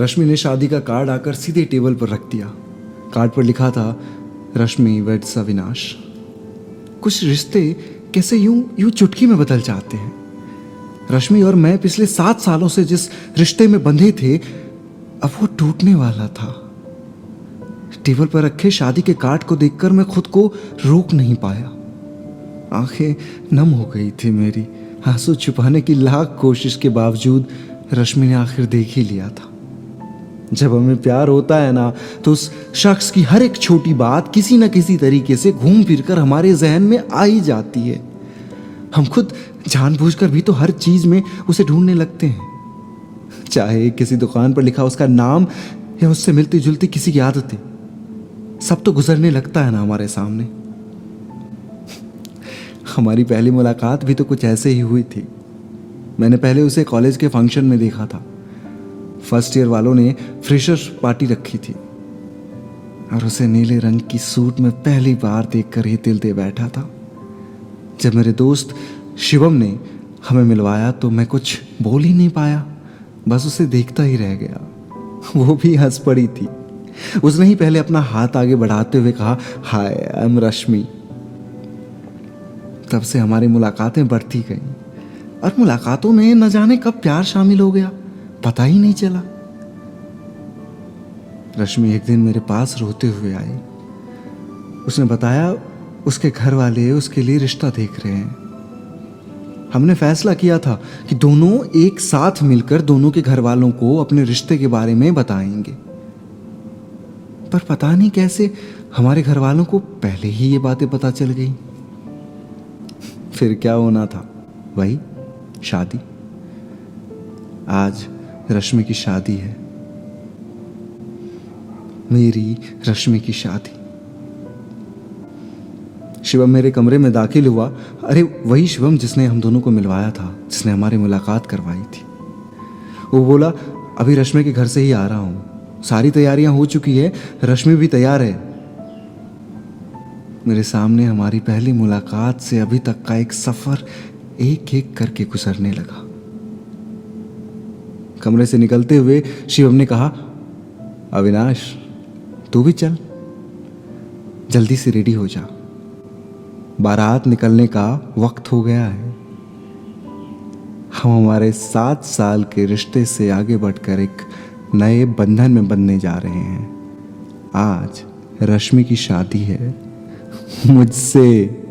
रश्मि ने शादी का कार्ड आकर सीधे टेबल पर रख दिया। कार्ड पर लिखा था, रश्मि वेड्स अविनाश कुछ रिश्ते कैसे यूँ यूँ चुटकी में बदल जाते हैं। रश्मि और मैं पिछले सात सालों से जिस रिश्ते में बंधे थे, अब वो टूटने वाला था। टेबल पर रखे शादी के कार्ड को देखकर मैं खुद को रोक नहीं पाया। आँखें नम हो गई थी मेरी। आँसू छुपाने की लाख कोशिश के बावजूद रश्मि ने आखिर देख ही लिया था। जब हमें प्यार होता है ना तो उस शख्स की हर एक छोटी बात किसी न किसी तरीके से घूम फिर कर हमारे जहन में आ ही जाती है। हम खुद जानबूझकर भी तो हर चीज़ में उसे ढूँढने लगते हैं। चाहे किसी दुकान पर लिखा उसका नाम या उससे मिलती जुलती किसी की आदतें, सब तो गुजरने लगता है ना हमारे सामने। हमारी पहली मुलाकात भी तो कुछ ऐसे ही हुई थी। मैंने पहले उसे कॉलेज के फ़ंक्शन में देखा था। फ़र्स्ट ईयर वालों ने फ्रेशर पार्टी रखी थी। और उसे नीले रंग की सूट में पहली बार देखकर ही दिल दे बैठा था। जब मेरे दोस्त शिवम ने हमें मिलवाया तो मैं कुछ बोल ही नहीं पाया। बस उसे देखता ही रह गया। वो भी हंस पड़ी थी। उसने ही पहले अपना हाथ आगे बढ़ाते हुए कहा, हाय, आई एम रश्मि। तब से हमारी मुलाकातें बढ़ती गईं। और मुलाकातों में न जाने कब प्यार शामिल हो गया। पता ही नहीं चला। रश्मि एक दिन मेरे पास रोते हुए आई। उसने बताया, उसके घर वाले उसके लिए रिश्ता देख रहे हैं। हमने फैसला किया था कि दोनों एक साथ मिलकर दोनों के घर वालों को अपने रिश्ते के बारे में बताएँगे। पर पता नहीं कैसे हमारे घर वालों को पहले ही ये बातें पता चल गई। फिर क्या होना था? वही, शादी। आज रश्मि की शादी है। मेरी रश्मि की शादी। शिवम मेरे कमरे में दाखिल हुआ। अरे, वही शिवम जिसने हम दोनों को मिलवाया था, जिसने हमारी मुलाकात करवाई थी। वो बोला, अभी रश्मि के घर से ही आ रहा हूँ। सारी तैयारियाँ हो चुकी है। रश्मि भी तैयार है। मेरे सामने हमारी पहली मुलाकात से अभी तक का एक सफ़र एक एक करके गुजरने लगा। कमरे से निकलते हुए शिवम ने कहा, अविनाश, तू भी चल। जल्दी से रेडी हो जा। बारात निकलने का वक्त हो गया है। हम हमारे सात साल के रिश्ते से आगे बढ़कर एक नए बंधन में बनने जा रहे हैं। आज रश्मि की शादी है। मुझसे